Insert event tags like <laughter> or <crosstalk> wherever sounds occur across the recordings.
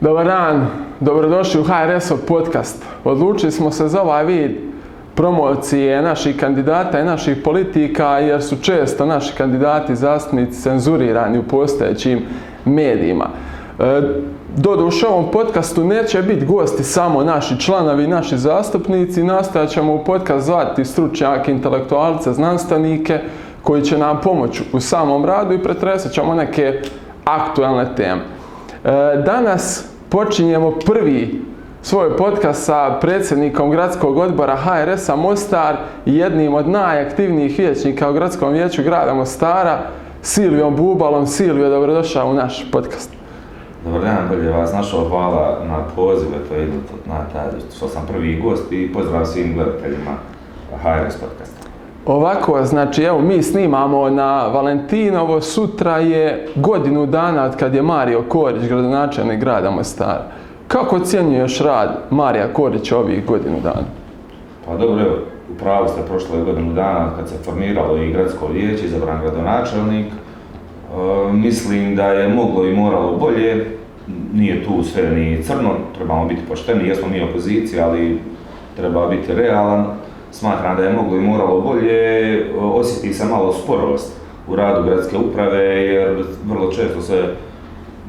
Dobar dan, dobrodošli u HRS-ov podcast. Odlučili smo se za ovaj vid promocije naših kandidata i naših politika jer su često naši kandidati zastupnici cenzurirani u postojećim medijima. E, Doduše u ovom podcastu neće biti gosti samo naši članovi i naši zastupnici. Nastojat ćemo u podcast zvati stručnjake, intelektualce, znanstvenike koji će nam pomoći u samom radu i pretresat ćemo neke aktualne teme. E, danas počinjemo prvi svoj podcast sa predsjednikom gradskog odbora HRS-a Mostar i jednim od najaktivnijih vijećnika u gradskom vijeću grada Mostara, Silvijom Bubalom. Silvio, dobrodošao u naš podcast. Dobar dan, bolje vas našao, hvala na poziv, eto na taj, što sam prvi gost i pozdrav svim gledateljima HRS podcasta. Ovako, znači evo mi snimamo na Valentinovo, sutra je godinu dana od kad je Mario Korić, gradonačelnik grada Mostara. Kako ocjenjuješ rad Marija Korića ovih godinu dana? Pa dobro, evo, upravo ste prošlo je godinu dana kad se formiralo i gradsko vijeće, izabran gradonačelnik. E, mislim da je moglo i moralo bolje, nije tu sve ni crno, trebamo biti pošteni, jesmo mi opozicija, ali treba biti realan. Smatram da je moglo i moralo bolje, osjeti se malo sporost u radu gradske uprave, jer vrlo često se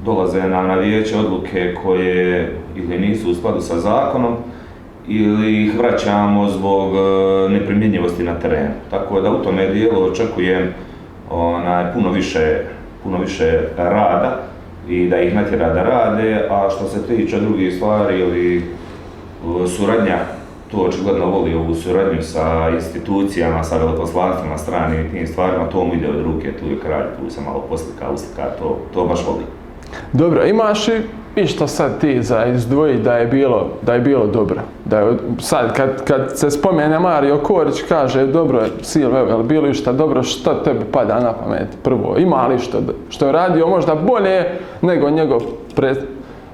dolaze na vijeće odluke koje ili nisu u skladu sa zakonom, ili ih vraćamo zbog e, neprimjenjivosti na terenu. Tako da u tome dijelu očekujem onaj, puno, više, puno više rada i da ih natjera da rade, a što se tiče drugih stvari ili e, suradnja, to očigledno voli ovu suradnju sa institucijama, sa veleposlanstvima strani i tim stvarima, to mu ide od ruke, tu je kralj, tu se malo poslika, uslika, to, to baš voli. Dobro, imaš i što sad ti za izdvojiti da je bilo, da je bilo dobro? Da je, sad kad, kad se spomene Mario Korić kaže dobro Silve, je li bilo išta dobro, što tebi pada na pamet prvo? Ima li što, što je radio možda bolje nego njegov pre,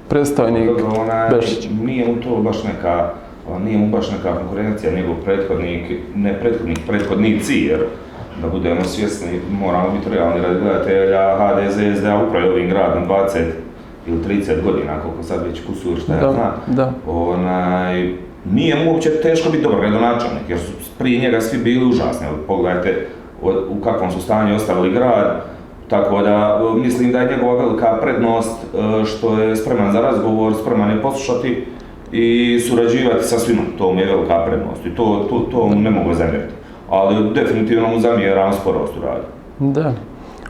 predstavnik Dobro, onaj, Bešić? Nije mu to baš neka, nije mu baš neka konkurencija, njegov prethodnik, ne prethodnik, prethodnici, jer da budemo svjesni, moramo biti realni radi gledatelja, HDZ, SDA upravlja ovim gradom 20 ili 30 godina, koliko sad već kusur šta ja znam. da. Onaj, nije mu uopće teško biti dobar gradonačelnik, jer su prije njega svi bili užasni. Pogledajte u kakvom su stanju ostavili grad, tako da e, mislim da je njegova velika prednost e, što je spreman za razgovor, spreman je poslušati i surađivati sa svima. To mu je velika prednost i to, to, to mu ne mogu zamjeriti. Ali definitivno mu zamjeram sporost u radu. Da.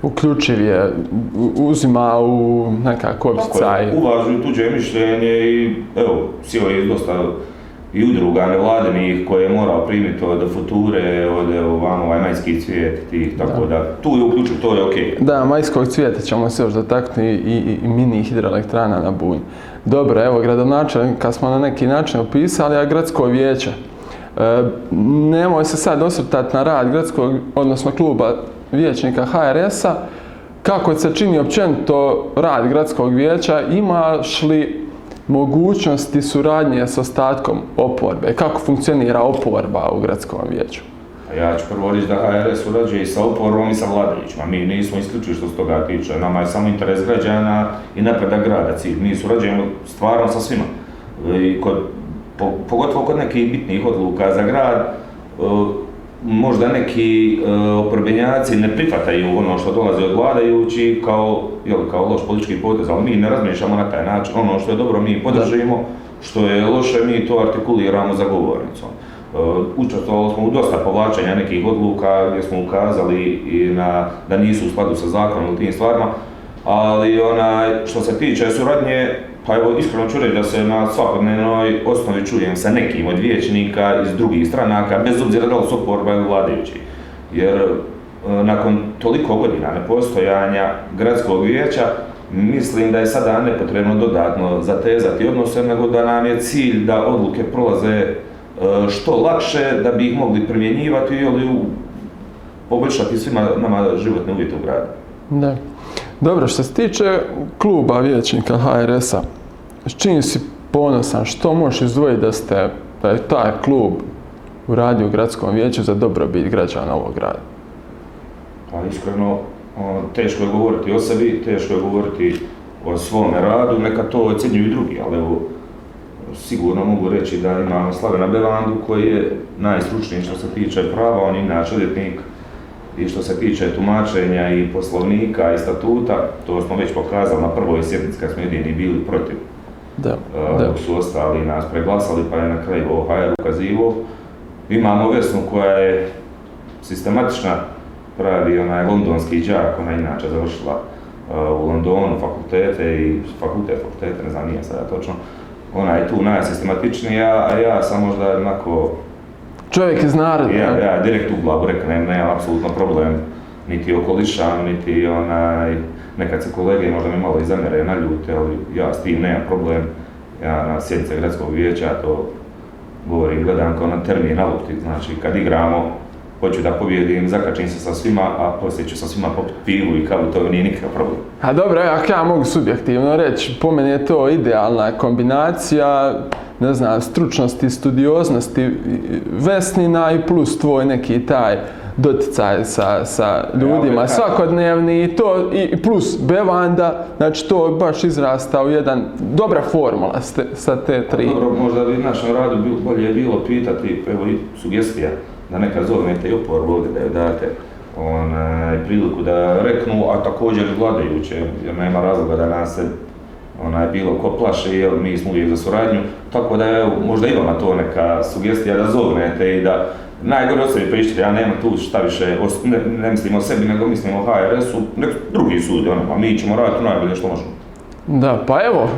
Uključiv je, uzima u nekako je, uvažuju tuđe mišljenje i evo, sjeo je dosta i udruga nevladinih koje je morao primiti od future, od evo, vam ovaj majski cvijet tih, tako da, tu je uključiv, to je okej. Da, majskog cvijeta ćemo se još dotaknuti i, i, i mini hidroelektrana na Bunj. Dobro, evo, gradonačelnika smo na neki način opisali, a gradsko vijeće. E, nemoj se sad osvrtati na rad gradskog, odnosno kluba vijećnika HRS-a. Kako se čini općenito rad gradskog vijeća, imaš li mogućnosti suradnje s ostatkom oporbe? Kako funkcionira oporba u gradskom vijeću? Ja ću prvo reći da HRS surađuje i sa oporbom i sa vladajućima. Mi nismo isključivi što se toga tiče. Nama je samo interes građana i napredak grada cilj. Mi surađujemo stvarno sa svima. I kod, po, pogotovo kod nekih bitnih odluka za grad, e, možda neki e, oporbenjaci ne prihvataju ono što dolazi od vladajući kao, jel, kao loš politički potez, ali mi ne razmišljamo na taj način. Ono što je dobro mi podržimo, što je loše mi to artikuliramo za govornicom. E, Učestvovali smo u dosta povlačenja nekih odluka gdje smo ukazali i na, da nisu u skladu sa zakonom u tim stvarima, ali onaj, što se tiče suradnje, pa evo iskreno ću reći da se na svakodnevnoj osnovi čujem sa nekim od vijećnika iz drugih stranaka, bez obzira da li su oporba ili vladajući. Jer e, nakon toliko godina nepostojanja gradskog vijeća, mislim da je sada nepotrebno dodatno zatezati odnose, nego da nam je cilj da odluke prolaze što lakše, da bi ih mogli primjenjivati ili u- poboljšati svima nama životne uvjete u gradu. Da. Dobro, što se tiče kluba vijećnika HRS-a, s čim si ponosan, što možeš izdvojiti da ste, da je taj klub uradio u gradskom vijeću za dobrobit građana ovog grada? Pa iskreno, o, teško je govoriti o sebi, teško je govoriti o svome radu, neka to ocjenjuju i drugi, ali evo, sigurno mogu reći da imamo Slavena Bevandu koji je najstručniji što se tiče prava, on je inače i što se tiče tumačenja i poslovnika i statuta, to smo već pokazali na prvoj sjednici kad smo jedini bili protiv. Da, Uh, da. su ostali nas preglasali pa je na kraju OHR ukazivo. Imamo Vesnu koja je sistematična, pravi onaj londonski đak, ona je inače završila uh, u Londonu fakultete i fakultet, fakultete, ne znam, nije sada točno. Ona je tu najsistematičnija, a ja sam možda onako Čovjek iz naroda. ja, ja direkt u glavu reknem, nemam apsolutno problem niti okolišan, niti onaj, nekad se kolege možda mi malo i zamjere naljute, ali ja s tim nemam problem. Ja na sjednice gradskog vijeća to govorim, gledam kao na termin na lopti, znači kad igramo, hoću da pobjedim, zakačim se sa svima, a poslije ću sa svima popiti pivu i kavu, to nije nikakav problem. A dobro, ako ja mogu subjektivno reći, po meni je to idealna kombinacija, ne znam, stručnosti, studioznosti Vesnina i plus tvoj neki taj doticaj sa, sa ljudima svakodnevni i to i plus Bevanda, znači to baš izrasta u jedan dobra formula sa te tri. Dobro, možda bi našem radu bilo, bolje je bilo pitati, evo i sugestija, da neka zovnete i oporbu ovdje da joj date onaj, priliku da reknu, a također vladajuće, jer nema razloga da nas se onaj, bilo ko plaše, jer mi smo uvijek za suradnju, tako da evo, možda i vama to neka sugestija da zovnete i da najgore o sebi pričate, ja nemam tu šta više, ne, ne mislim o sebi, nego mislim o HRS-u, nek drugi sud, ono, a mi ćemo raditi najbolje što možemo. Da, pa evo,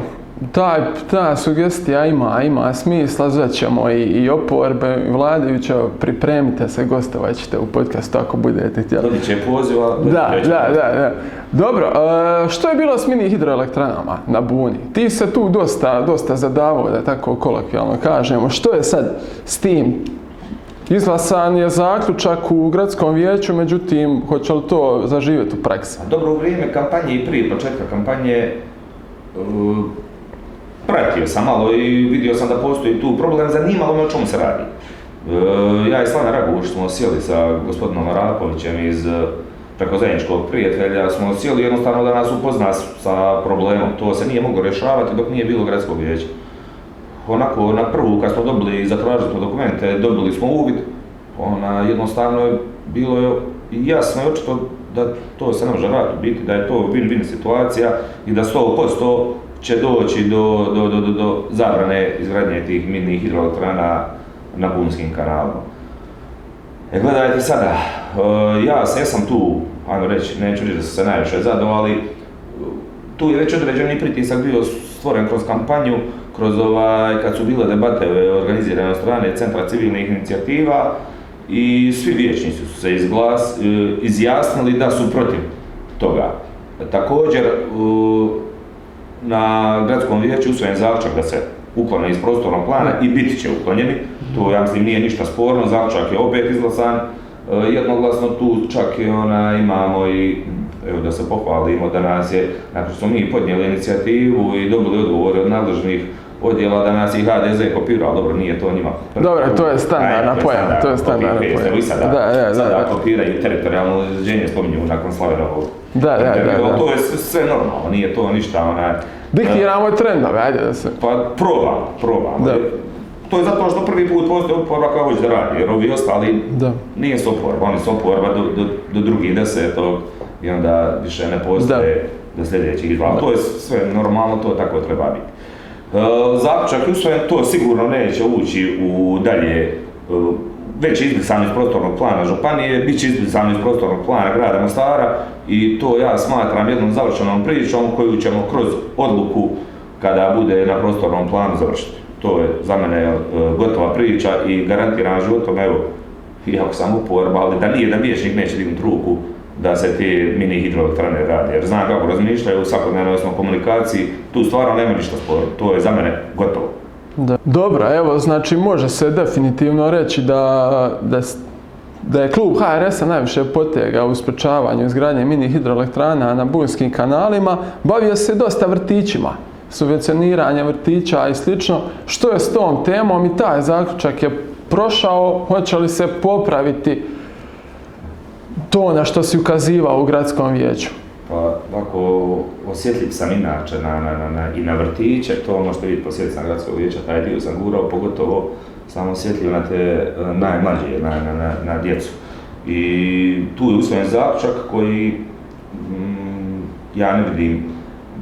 taj, ta sugestija ima, ima smisla, zvaćemo i, i oporbe, i vladajuće, evo, pripremite se, gostovat ćete u podcastu ako budete htjeli. Dobit će poziva, Da, da, da, da. Dobro, e, što je bilo s mini hidroelektranama na Buni? Ti se tu dosta, dosta zadavao, da tako kolokvijalno kažemo. Što je sad s tim? Izglasan je zaključak u gradskom vijeću, međutim, hoće li to zaživjeti u praksi? Dobro, u vrijeme kampanje i prije početka kampanje uh, pratio sam malo i vidio sam da postoji tu problem, zanimalo me o čemu se radi. Uh, ja i Slana Raguš smo sjeli sa gospodinom Arapovićem iz preko zajedničkog prijatelja, smo sjeli jednostavno da nas upozna sa problemom. To se nije moglo rješavati dok nije bilo gradskog vijeća. Onako, na prvu kad smo dobili zatražili smo dokumente, dobili smo uvid, ona jednostavno je bilo je jasno i očito da to se ne može raditi, biti da je to win-win situacija i da 100% će doći do, do, do, do, zabrane izgradnje tih mini hidroelektrana na Bunskim kanalima. E, gledajte sada, e, ja jesam tu, ajmo reći, neću reći da sam se najviše zadao, ali e, tu je već određeni pritisak bio stvoren kroz kampanju, kroz ovaj, kad su bile debate organizirane od strane Centra civilnih inicijativa i svi vijećnici su se izglas, e, izjasnili da su protiv toga. Također, na gradskom vijeću usvojen zaključak da se uklone iz prostornog plana i biti će uklonjeni. To ja mislim nije ništa sporno, zaključak je opet izglasan. E, jednoglasno tu čak i ona imamo i evo da se pohvalimo da nas je, nakon što smo mi podnijeli inicijativu i dobili odgovore od nadležnih odjela da nas i HDZ kopirao, dobro nije to njima. Dobro, to je standardna pojava, to je standardna pojava. i sada, Da, da, da, sada da. kopiraju teritorijalno uređenje, spominju nakon Slaverovog. Da, da, da, da. To je sve, normalno, nije to ništa ona... Diktiramo trendove, ajde da se... Pa probam, probam. Da. To je zato što prvi put postoji oporba koja hoće da radi, jer ovi ostali Da. nije s oporba, oni su oporba do, do, do drugih desetog i onda više ne postoje do sljedećih dva. To je sve normalno, to tako treba biti. E, zaključak je usvojen, to sigurno neće ući u dalje već izbrisan iz prostornog plana županije, bit će izbrisan iz prostornog plana grada Mostara i to ja smatram jednom završenom pričom koju ćemo kroz odluku kada bude na prostornom planu završiti. To je za mene e, gotova priča i garantiram životom, evo, iako sam uporba, ali da nije da vijećnik neće dignuti ruku da se te mini hidroelektrane rade, jer znam kako razmišljaju, svakodnevno smo u komunikaciji, tu stvarno nema ništa sporno, to je za mene gotovo. Da. Dobro, evo, znači može se definitivno reći da, da, da je klub HRS-a najviše potega u sprečavanju izgradnje mini hidroelektrana na bunskim kanalima. Bavio se dosta vrtićima, subvencioniranje vrtića i slično. Što je s tom temom i taj zaključak je prošao, hoće li se popraviti to na što si ukazivao u gradskom vijeću? Ovako osjetljiv sam inače na, na, na, na, i na vrtiće, to možete vidjeti posjetiti na gradskog vijeća, taj dio sam gurao, pogotovo sam osjetljiv na te e, najmlađe, na, na, na, na djecu. I tu je usvojen zaključak koji mm, ja ne vidim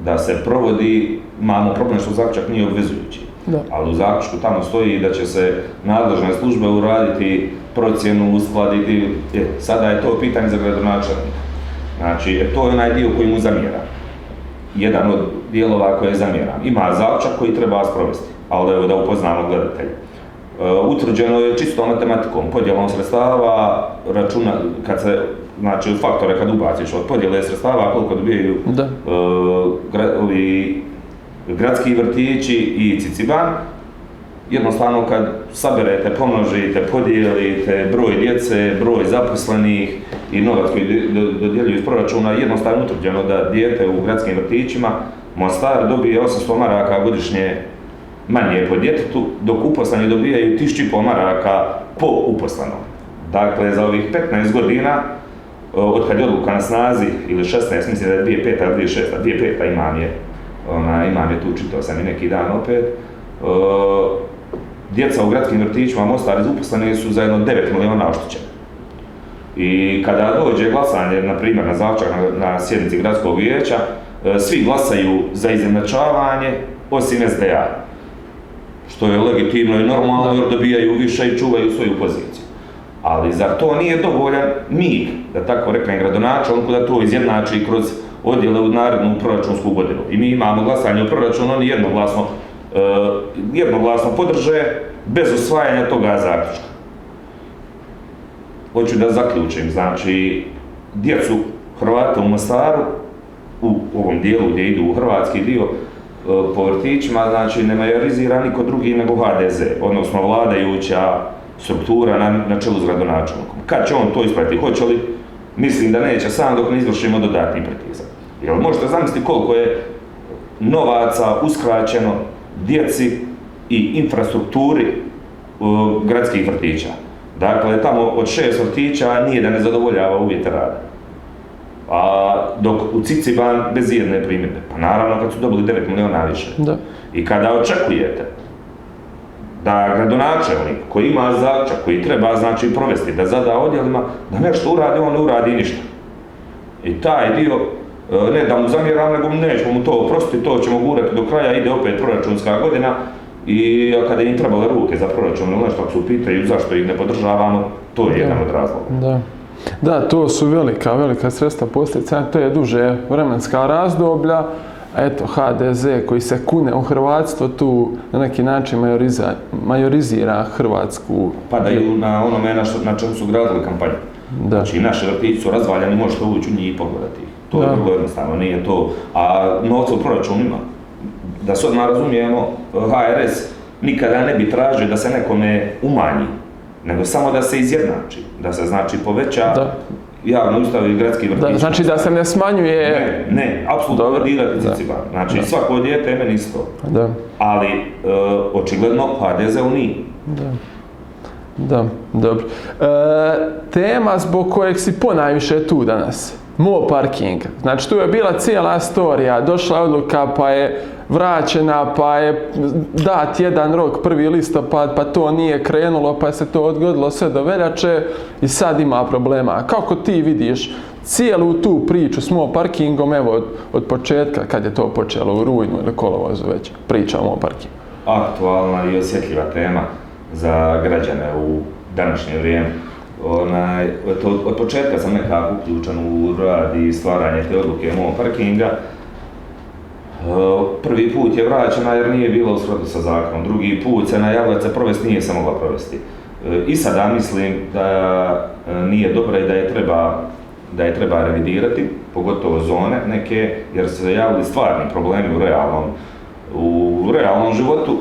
da se provodi, imamo problem što zaključak nije obvezujući. Da. Ali u zaključku tamo stoji da će se nadležne službe uraditi procjenu, uskladiti, e, sada je to pitanje za gradonačelnika. Znači, to je onaj dio koji mu zamjera. Jedan od dijelova koje zamjeram. Ima zaključak koji treba sprovesti, ali evo da upoznamo gledatelje. E, utvrđeno je čisto matematikom, podjelom sredstava, računa, kad se, znači faktore kad ubaciš od podjele sredstava, koliko dobijaju Da. e, gra- ovi gradski vrtići i Ciciban, jednostavno kad saberete, pomnožite, podijelite broj djece, broj zaposlenih i novac koji do- do- dodjeljuju iz proračuna, jednostavno utvrđeno da dijete u gradskim vrtićima Mostar dobije 800 maraka godišnje manje po djetetu, dok uposleni dobijaju 1500 maraka po uposlenom. Dakle, za ovih 15 godina, e, od kad je odluka na snazi, ili 16, mislim da je 2005. ili 2006. 2005. imam je, ona, imam je tu, čitao sam i neki dan opet, e, djeca u gradskim vrtićima Mostar uposleni su za jedno 9 miliona oštećeni. I kada dođe glasanje, na primjer, na zaključak na, sjednici gradskog vijeća, e, svi glasaju za izjednačavanje, osim SDA. Što je legitimno i normalno jer dobijaju više i čuvaju svoju poziciju. Ali zar to nije dovoljan mig, da tako reknem gradonačelniku, da to izjednači kroz odjele u narednu proračunsku godinu. I mi imamo glasanje o proračunu, oni jednoglasno, e, jednoglasno podrže bez osvajanja toga zaključka. Hoću da zaključim, znači, djecu Hrvata u Mostaru, u ovom dijelu gdje idu u hrvatski dio, e, po vrtićima, znači ne majorizira niko drugi nego HDZ, odnosno vladajuća struktura na, na čelu s gradonačelnikom. Kad će on to ispratiti? Hoće li? Mislim da neće sam dok ne izvršimo dodatni pritisak. Jel možete zamisliti koliko je novaca uskraćeno djeci i infrastrukturi uh, gradskih vrtića. Dakle, tamo od šest vrtića nije da ne zadovoljava uvjete rada. A dok u Ciciban bez jedne primjedbe. Pa naravno kad su dobili 9 miliona više. Da. I kada očekujete da gradonačelnik koji ima zaključak, koji treba znači provesti, da zada odjelima, da nešto uradi, on ne uradi ništa. I taj dio, e, ne da mu zamjeram, nego nećemo mu to oprostiti, to ćemo gurati do kraja, ide opet proračunska godina i kada im trebale ruke za proračun ili nešto, ako se upitaju zašto ih ne podržavamo, to je jedan od razloga. Da. Da, to su velika, velika sredstva posljedica, to je duže vremenska razdoblja, eto HDZ koji se kune u hrvatstvo tu na neki način majoriza, majorizira hrvatsku Padaju na onome na, što, na čemu su gradili kampanju. Da. Znači, naši vrtići su razvaljani, možete ući u njih i pogledati ih. To je Da. vrlo jednostavno, nije to. A novca u proračunu ima. Da se odmah razumijemo, HRS nikada ne bi tražio da se nekome umanji, nego samo da se izjednači, da se znači poveća Da. javno ustavi i gradski vrtić. Da, znači da se ne smanjuje... Ne, ne, apsolutno dirati. Znači, Da. svako dijete je meni isto. Da, Ali, e, očigledno, HDZ-u nije. da. Da, dobro. E, tema zbog kojeg si ponajviše tu danas. Mo parking. Znači tu je bila cijela storija, došla je odluka pa je vraćena, pa je dat jedan rok, prvi listopad, pa to nije krenulo, pa se to odgodilo sve do veljače i sad ima problema. Kako ti vidiš cijelu tu priču s mo parkingom, evo od, početka, kad je to počelo u rujnu ili kolovozu već, priča o parkingu. aktualna i osjetljiva tema za građane u današnje vrijeme. Onaj, od, početka sam nekako uključen u rad i stvaranje te odluke mog parkinga. E, Prvi put je vraćena jer nije bila u skladu sa zakonom, drugi put se najavila da se provesti, nije se mogla provesti. E, I sada mislim da e, nije dobra i da je treba da je treba revidirati, pogotovo zone neke, jer su se javili stvarni problemi u realnom, u realnom životu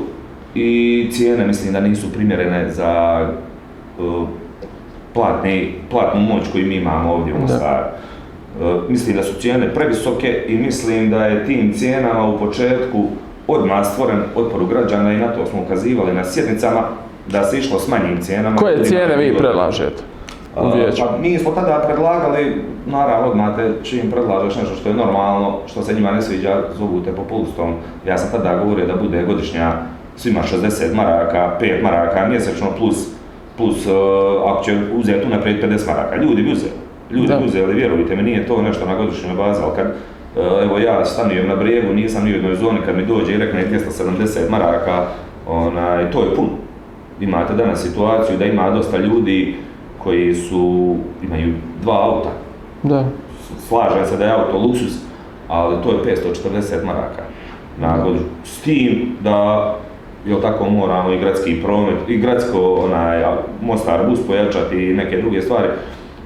i cijene mislim da nisu primjerene za uh, platni, platnu moć koju mi imamo ovdje u. Mostaru. Uh, mislim da su cijene previsoke i mislim da je tim cijenama u početku odmah stvoren otpor u građana i na to smo ukazivali na sjednicama da se išlo s manjim cijenama. Koje cijene je vi predlažete? vijeću. Pa mi smo tada predlagali, naravno odmah te čim predlažeš nešto što je normalno, što se njima ne sviđa, zovu te populistom. Ja sam tada govorio da bude godišnja svima 60 maraka, 5 maraka mjesečno plus, plus uh, ako će uzeti unaprijed 50 maraka. Ljudi bi uzeli. Ljudi Da. uzeli, vjerujte mi, nije to nešto na godišnjoj bazi, ali kad uh, evo ja stanujem na brijegu, nisam ni u jednoj zoni, kad mi dođe i rekne 270 maraka, onaj, to je puno. Imate danas situaciju da ima dosta ljudi koji su, imaju dva auta. Da. Slažem se da je auto luksus, ali to je 540 maraka na godinu. S tim da, jel tako, moramo i gradski promet, i gradsko, onaj, Mostar bus pojačati i neke druge stvari.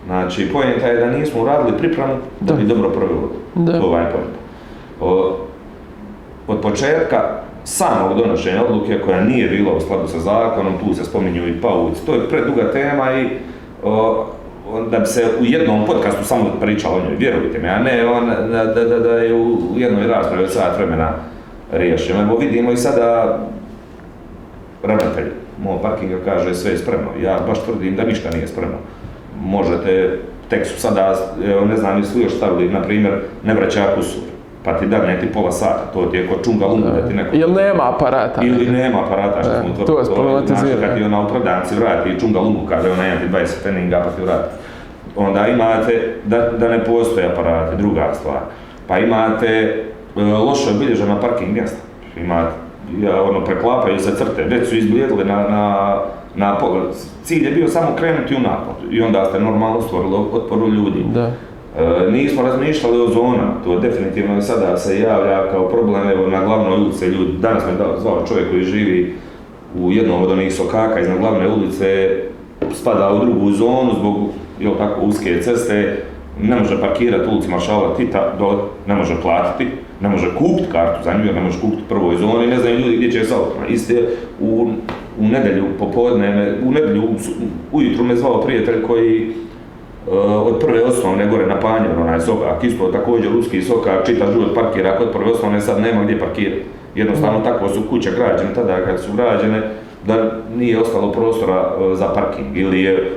Znači, pojenta je da nismo uradili pripremu da, Da. bi dobro proveli Da. ovaj od početka samog donošenja odluke koja nije bila u skladu sa zakonom, tu se spominju i pauci, to je preduga tema i o, da bi se u jednom podcastu samo pričalo o njoj, vjerujte mi, a ne on, da, da, da, da je u jednoj raspravi od sat vremena riješeno. Evo vidimo i sada ravnatelj mog parkinga kaže sve je spremno. Ja baš tvrdim da ništa nije spremno. Možete, tek su sada, ne znam, li još stavili, na primjer, ne vraća kusur, pa ti dadne ti pola sata, to ti je kod čunga lumu da ti neko... Jel nema aparata? Ili nema aparata što smo to je Znači, problematizirano. kad ti ona u prodavnici vrati i čunga lumu, kaže ona ti 20 treninga pa ti vrati. Onda imate da, da ne postoje aparati, druga stvar. Pa imate e, loše obilježena parking mjesta. Imate, ono, preklapaju se crte, već su izblijedile na, na, na pogled. Cilj je bio samo krenuti u napad i onda ste normalno stvorili otpor u ljudi. Da. E, nismo razmišljali o zona, to definitivno sada se javlja kao problem, evo na glavnoj ulici ljudi, danas me dao- zvao čovjek koji živi u jednom od onih sokaka iznad glavne ulice, spada u drugu zonu zbog, jel tako, uske ceste, ne može parkirati u ulici Maršala Tita, dole, ne može platiti, ne može kupiti kartu za nju, jer ne može kupiti u prvoj zoni, ne znaju ljudi gdje će s autima. Iste, u, u nedjelju popodne, u nedjelju ujutru me zvao prijatelj koji Uh, od prve osnovne gore na Panjeru, onaj sokak, isto također ruski sokak, čita život parkira kod prve osnovne, sad nema gdje parkirati. Jednostavno tako su kuće građene tada kad su građene, da nije ostalo prostora uh, za parking ili je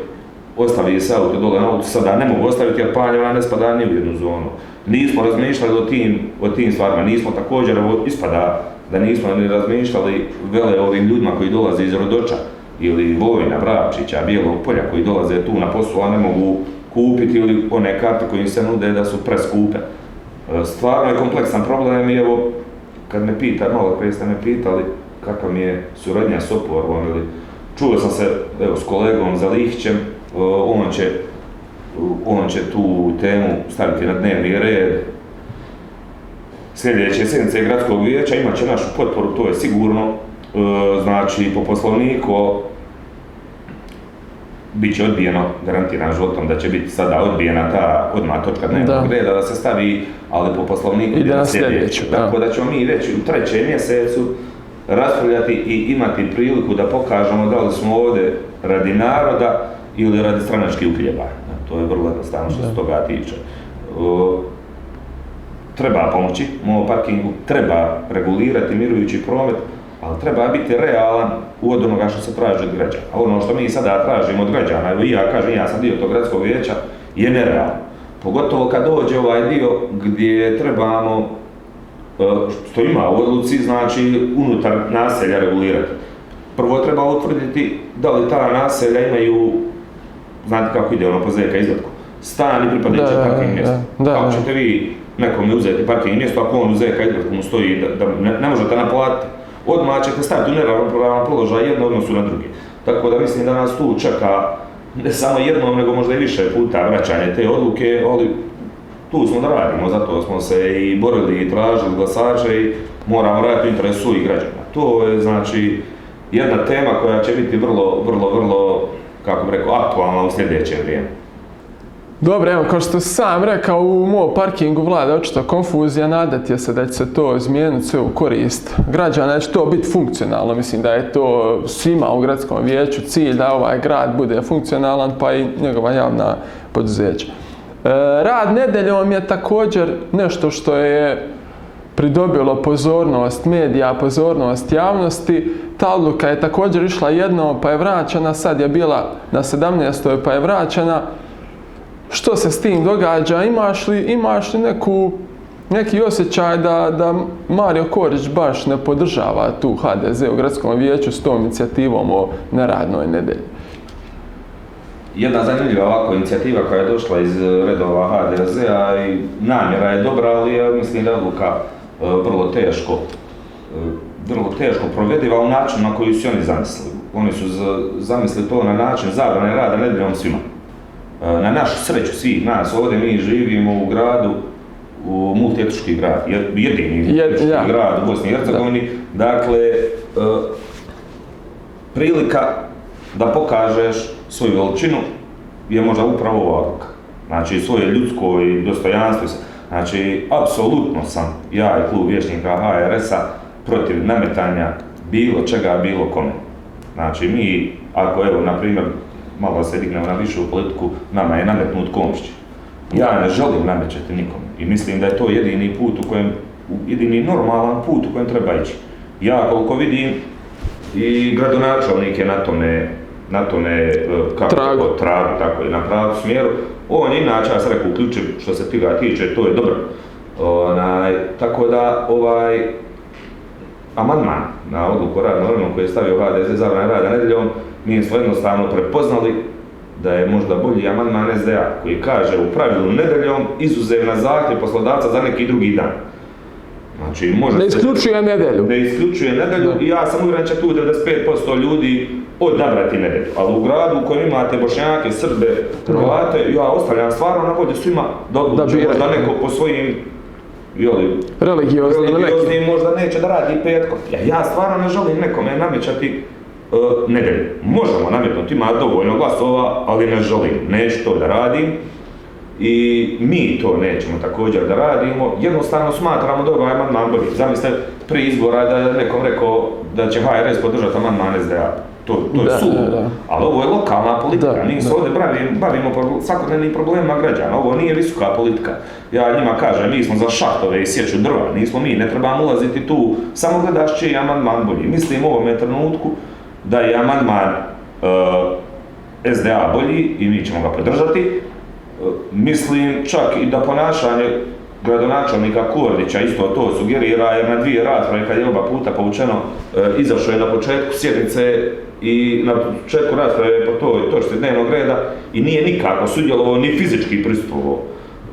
ostavi se auto dole na auto, sada ne mogu ostaviti jer Panjeva ne spada ni u jednu zonu. Nismo razmišljali o tim, o tim stvarima, nismo također, ispada da nismo ni razmišljali vele ovim ljudima koji dolaze iz Rodoča ili Vojna, Vrapčića, Bijelog polja koji dolaze tu na poslu, a ne mogu kupiti ili one karte koje im se nude da su preskupe. E, Stvarno je kompleksan problem i evo, kad me pita, malo prije ste me pitali kakva mi je suradnja s oporbom ili čuo sam se evo, s kolegom Zalihićem, e, on će, on će tu temu staviti na dnevni red, sljedeće sjednice gradskog vijeća imat će našu potporu, to je sigurno. E, Znači, po poslovniku bit će odbijeno, garantiram životom da će biti sada odbijena ta odmah točka dnevnog Da. reda da se stavi, ali po poslovniku Ide na sljedeću. Tako da ćemo mi već u trećem mjesecu raspravljati i imati priliku da pokažemo da li smo ovdje radi naroda ili radi stranačkih uhljeba. To je vrlo jednostavno što se toga tiče. Treba pomoći mom parkingu, treba regulirati mirujući promet, ali treba biti realan u od onoga što se traži od građana. A ono što mi sada tražimo od građana, evo i ja kažem, ja sam dio tog gradskog vijeća, je nerealno. Pogotovo kad dođe ovaj dio gdje trebamo, e, što ima u odluci, znači unutar naselja regulirati. Prvo treba utvrditi da li ta naselja imaju, znate kako ide ono po ZK izgledku, stan i pripadajuće parking da, Kako ćete vi nekome uzeti parking mjesto ako on u ZK izgledku mu stoji da, da ne, ne možete naplatiti? Odmah ćete staviti u neravnopravan položaj jedno odnosu na drugi. Tako da mislim da nas tu čeka ne samo jednom, nego možda i više puta vraćanje te odluke, ali tu smo da radimo, zato smo se i borili i tražili glasače i moramo raditi u interesu svojih građana. To je znači jedna tema koja će biti vrlo, vrlo, vrlo, kako bih rekao, aktualna u sljedeće vrijeme. Dobro, evo, kao što sam rekao, u mom parkingu vlada očito konfuzija, nadati je se da će se to izmijeniti sve u korist građana, da će to biti funkcionalno. Mislim da je to svima u gradskom vijeću cilj da ovaj grad bude funkcionalan, pa i njegova javna poduzeća. E, rad nedeljom je također nešto što je pridobilo pozornost medija, pozornost javnosti. Ta odluka je također išla jedno pa je vraćena, sad je bila na 17. pa je vraćena. Što se s tim događa? Imaš li, imaš li neku, neki osjećaj da, da Mario Korić baš ne podržava tu HDZ u gradskom vijeću s tom inicijativom o neradnoj nedelji? jedna zanimljiva ovako inicijativa koja je došla iz redova HDZ-a i namjera je dobra, ali ja mislim da je odluka e, vrlo teško e, vrlo teško provediva u načinu na koji su oni zamislili. Oni su zamislili to na način zabrane rada nedeljom svima. E, na našu sreću svih nas ovdje mi živimo u gradu u multietički grad, jedini Jed, ja. grad u Bosni i Hercegovini. Dakle, prilika da pokažeš svoju veličinu je možda upravo ova odluka. Znači, svoje ljudsko i dostojanstvo. Znači, apsolutno sam ja i klub vječnika HRS-a protiv nametanja bilo čega, bilo kome. Znači, mi, ako evo, na primjer, malo se dignemo na višu politiku, nama je nametnut komšći. Ja ne želim namećati nikome i mislim da je to jedini put u kojem, jedini normalan put u kojem treba ići. Ja koliko vidim i gradonačelnik je na tome na tome e, kako tragu. tragu, tako i na pravom smjeru. On je inače, ja sam rekao, uključiv što se toga tiče, to je dobro. Onaj, tako da, ovaj, amandman na odluku radnom vremenu koji je stavio HDZ zabrane rada nedjeljom, mi smo jednostavno prepoznali da je možda bolji amandman SDA koji kaže u pravilu nedjeljom izuzev na zahtjev poslodavca za neki drugi dan. Znači, može ne isključuje nedjelju. Ne isključuje nedjelju i ja sam uvjeren će tu 95% ljudi odabrati nedjelju. Ali u gradu u kojem imate bošnjake, srbe, hrvate, ja ostavljam stvarno na volju svima da odluče možda neko po svojim joli, religiozni, religiozni možda neće da radi petkom. Ja, ja stvarno ne želim nekome namećati uh, nedjelju. Možemo nametnuti, ima dovoljno glasova, ali ne želim. Neću to da radim i mi to nećemo također da radimo, jednostavno smatramo da ovaj amandman bolji. Zamislite, prije izbora da je nekom rekao da će HRS podržati amandman SDA. To, to je sud, ali ovo je lokalna politika, da, mi se ovdje bavimo, bavimo svakodnevnim problemima građana, ovo nije visoka politika. Ja njima kažem, mi smo za šahtove i sjeću drva, nismo mi, ne trebamo ulaziti tu, samo gledaš čiji je amandman bolji. Mislim u ovome trenutku da je amandman uh, SDA bolji i mi ćemo ga podržati, Mislim čak i da ponašanje gradonačelnika Kordića isto to sugerira jer na dvije rasprave kad je oba puta povučeno e, izašao je na početku sjednice i na početku rasprave po toj točci dnevnog reda i nije nikako sudjelovao ni fizički pristupovao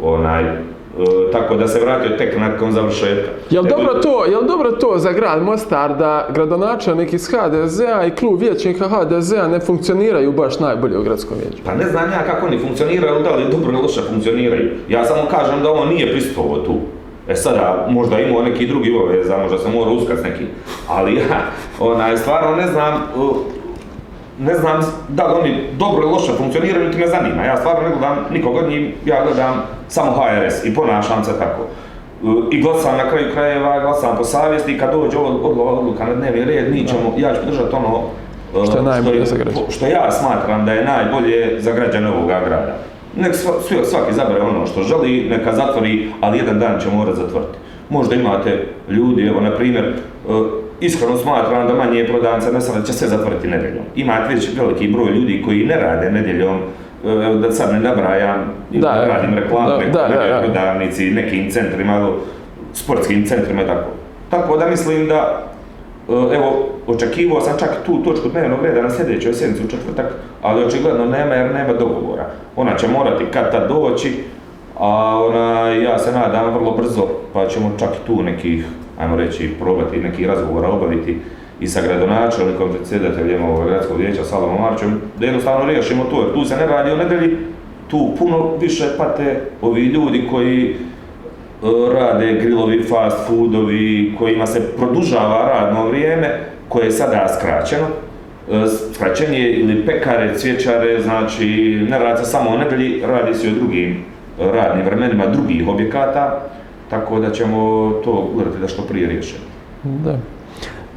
onaj tako da se vratio tek nakon završetka. Jel dobro to, jel dobro to za grad Mostar da gradonačelnik iz HDZ-a i klub vijećnika HDZ-a ne funkcioniraju baš najbolje u gradskom vijeću? Pa ne znam ja kako oni funkcioniraju, da li dobro ili loše funkcioniraju. Ja samo kažem da on nije pristupovao tu. E sada, možda imao neki drugi obaveza, možda se mora uskat neki, ali ja, onaj, stvarno ne znam, ne znam da li oni dobro ili loše funkcioniraju, niti me zanima. Ja stvarno ne gledam nikog od njih, ja gledam samo HRS i ponašam se tako. I glasam na kraju krajeva, glasam po savjesti i kad dođe odluka na dnevni red, mi ćemo, ja ću podržati ono što, najbolje što, što ja smatram da je najbolje za građane ovoga grada. Nek svaki zabere ono što želi, neka zatvori, ali jedan dan će morat zatvoriti. Možda imate ljudi, evo na primjer, iskreno smatram da manje prodavnica ne sada će se zatvoriti nedeljom. Imate već veliki broj ljudi koji ne rade nedeljom, evo da sad ne nabrajam, da, radim reklamu, da, da, prodavnici, nekim centrima, sportskim centrima i tako. Tako da mislim da, e, evo, očekivao sam čak tu točku dnevnog reda na sljedećoj sjednici u četvrtak, ali očigledno nema jer nema dogovora. Ona će morati kad tad doći, a ona, ja se nadam vrlo brzo, pa ćemo čak tu nekih ajmo reći, probati neki razgovora obaviti i sa gradonačelnikom, predsjedateljem ovog gradskog vijeća Salomom Marčem, da jednostavno riješimo to, jer tu se ne radi o nedelji, tu puno više pate ovi ljudi koji e, rade grilovi, fast foodovi, kojima se produžava radno vrijeme, koje je sada skraćeno, e, skraćenje ili pekare, cvjećare, znači ne radi se samo o nedelji, radi se o drugim radnim vremenima drugih objekata, tako da ćemo to gledati da što prije riješimo. Da.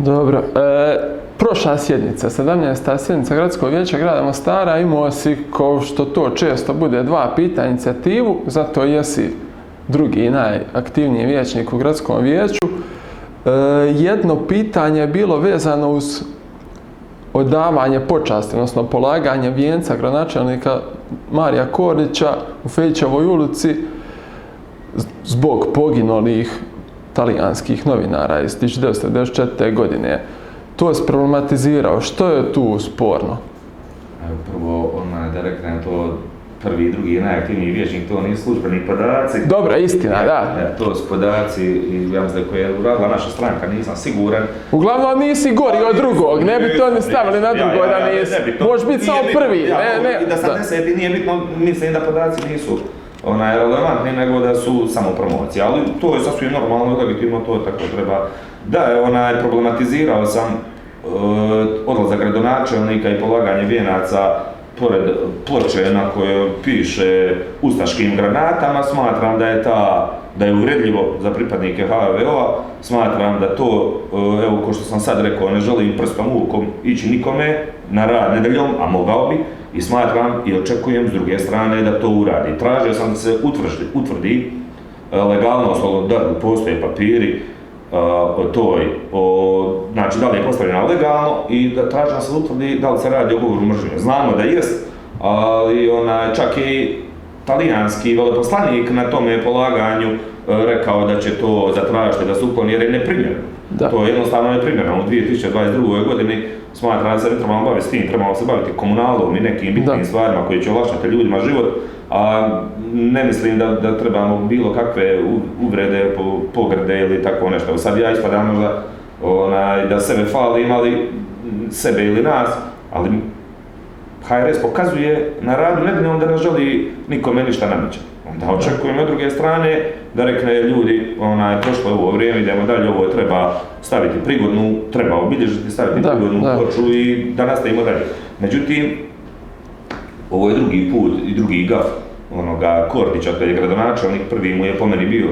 Dobro. E, prošla sjednica, 17. sjednica Gradskog vijeća grada Mostara, imao si, kao što to često bude, dva pita inicijativu, zato jesi drugi najaktivniji vijećnik u gradskom vijeću. E, jedno pitanje je bilo vezano uz odavanje počasti, odnosno polaganje vijenca gradonačelnika Marija Kordića u Fejćevoj ulici zbog poginulih talijanskih novinara iz 1994. godine. To je problematizirao. Što je tu sporno? Prvo, ona, da reknem to prvi, drugi najaktivniji vječnik, to nisu službeni podaci. Dobra, istina, da. Ja, to su podaci i ja mislim da koje je uradila naša stranka, nisam siguran. Uglavnom nisi gori od drugog, ne bi to ni stavili na drugo da nisi. Možeš biti samo prvi, ne, ne. Da sam deseti nije bitno, mislim da podaci nisu onaj, relevantni, nego da su samo promocije, ali to je sasvim normalno, legitimno, to tako treba. Da, onaj, problematizirao sam uh, odlazak gradonačelnika i polaganje vijenaca pored ploče na kojoj piše ustaškim granatama, smatram da je ta da je uvredljivo za pripadnike HVO-a, smatram da to, e, evo ko što sam sad rekao, ne želim prstom ukom ići nikome na rad nedeljom, a mogao bi, i smatram i očekujem s druge strane da to uradi. Tražio sam da se utvrdi, utvrdi e, legalnost, da postoje papiri, o toj, o, znači da li je postavljena legalno i da tražimo se utvrdi da li se radi o govoru mržnje. Znamo da jest, ali ona, čak i talijanski veleposlanik na tome polaganju e, rekao da će to zatražiti da se ukloni jer je neprimjerno. Da. To je jednostavno neprimjerno. U 2022. godini smatra da se ne trebamo baviti s tim, trebamo se baviti komunalom i nekim bitnim da. stvarima koji će olakšati ljudima život, a ne mislim da, da trebamo bilo kakve uvrede, pogrde ili tako nešto. Sad ja ispadam možda onaj, da sebe falim, ali sebe ili nas, ali HRS pokazuje na radu nedeljom da ne želi nikome ništa namećati. Onda očekujem od druge strane da rekne ljudi, onaj, prošlo je ovo vrijeme, idemo dalje, ovo treba staviti prigodnu, treba obilježiti, staviti da, prigodnu da. ploču i da nastavimo dalje. Međutim, ovo je drugi put i drugi gaf onoga Kordića, kad je gradonačelnik, prvi mu je po meni bio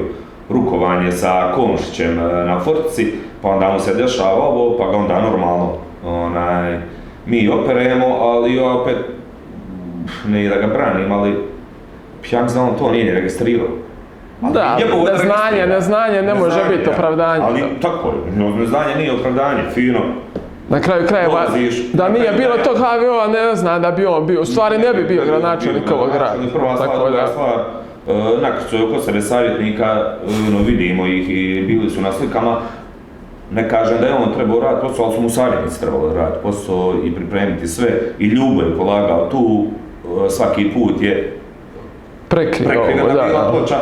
rukovanje sa Komšićem e, na Fortici, pa onda mu se dešava ovo, pa ga onda normalno onaj, mi operemo, ali opet, ne da ga branim, ali ja znam on to nije registrirao. Ali da, neznanje, neznanje ne može biti opravdanje. Ali tako je, neznanje nije opravdanje, fino. Na kraju krajeva, da nije bilo tog HVO-a, ne zna da bi on bio, u stvari ne bi bio gradonačelnik ovog grada. Prva stvar, druga stvar, e, nakrcuje oko sebe savjetnika, no vidimo ih i bili su na slikama, ne kažem da je on trebao raditi posao, ali su mu savjetnici trebali raditi posao i pripremiti sve. I Ljubo je polagao tu, e, svaki put je prekrio, prekrio da, bila ploča.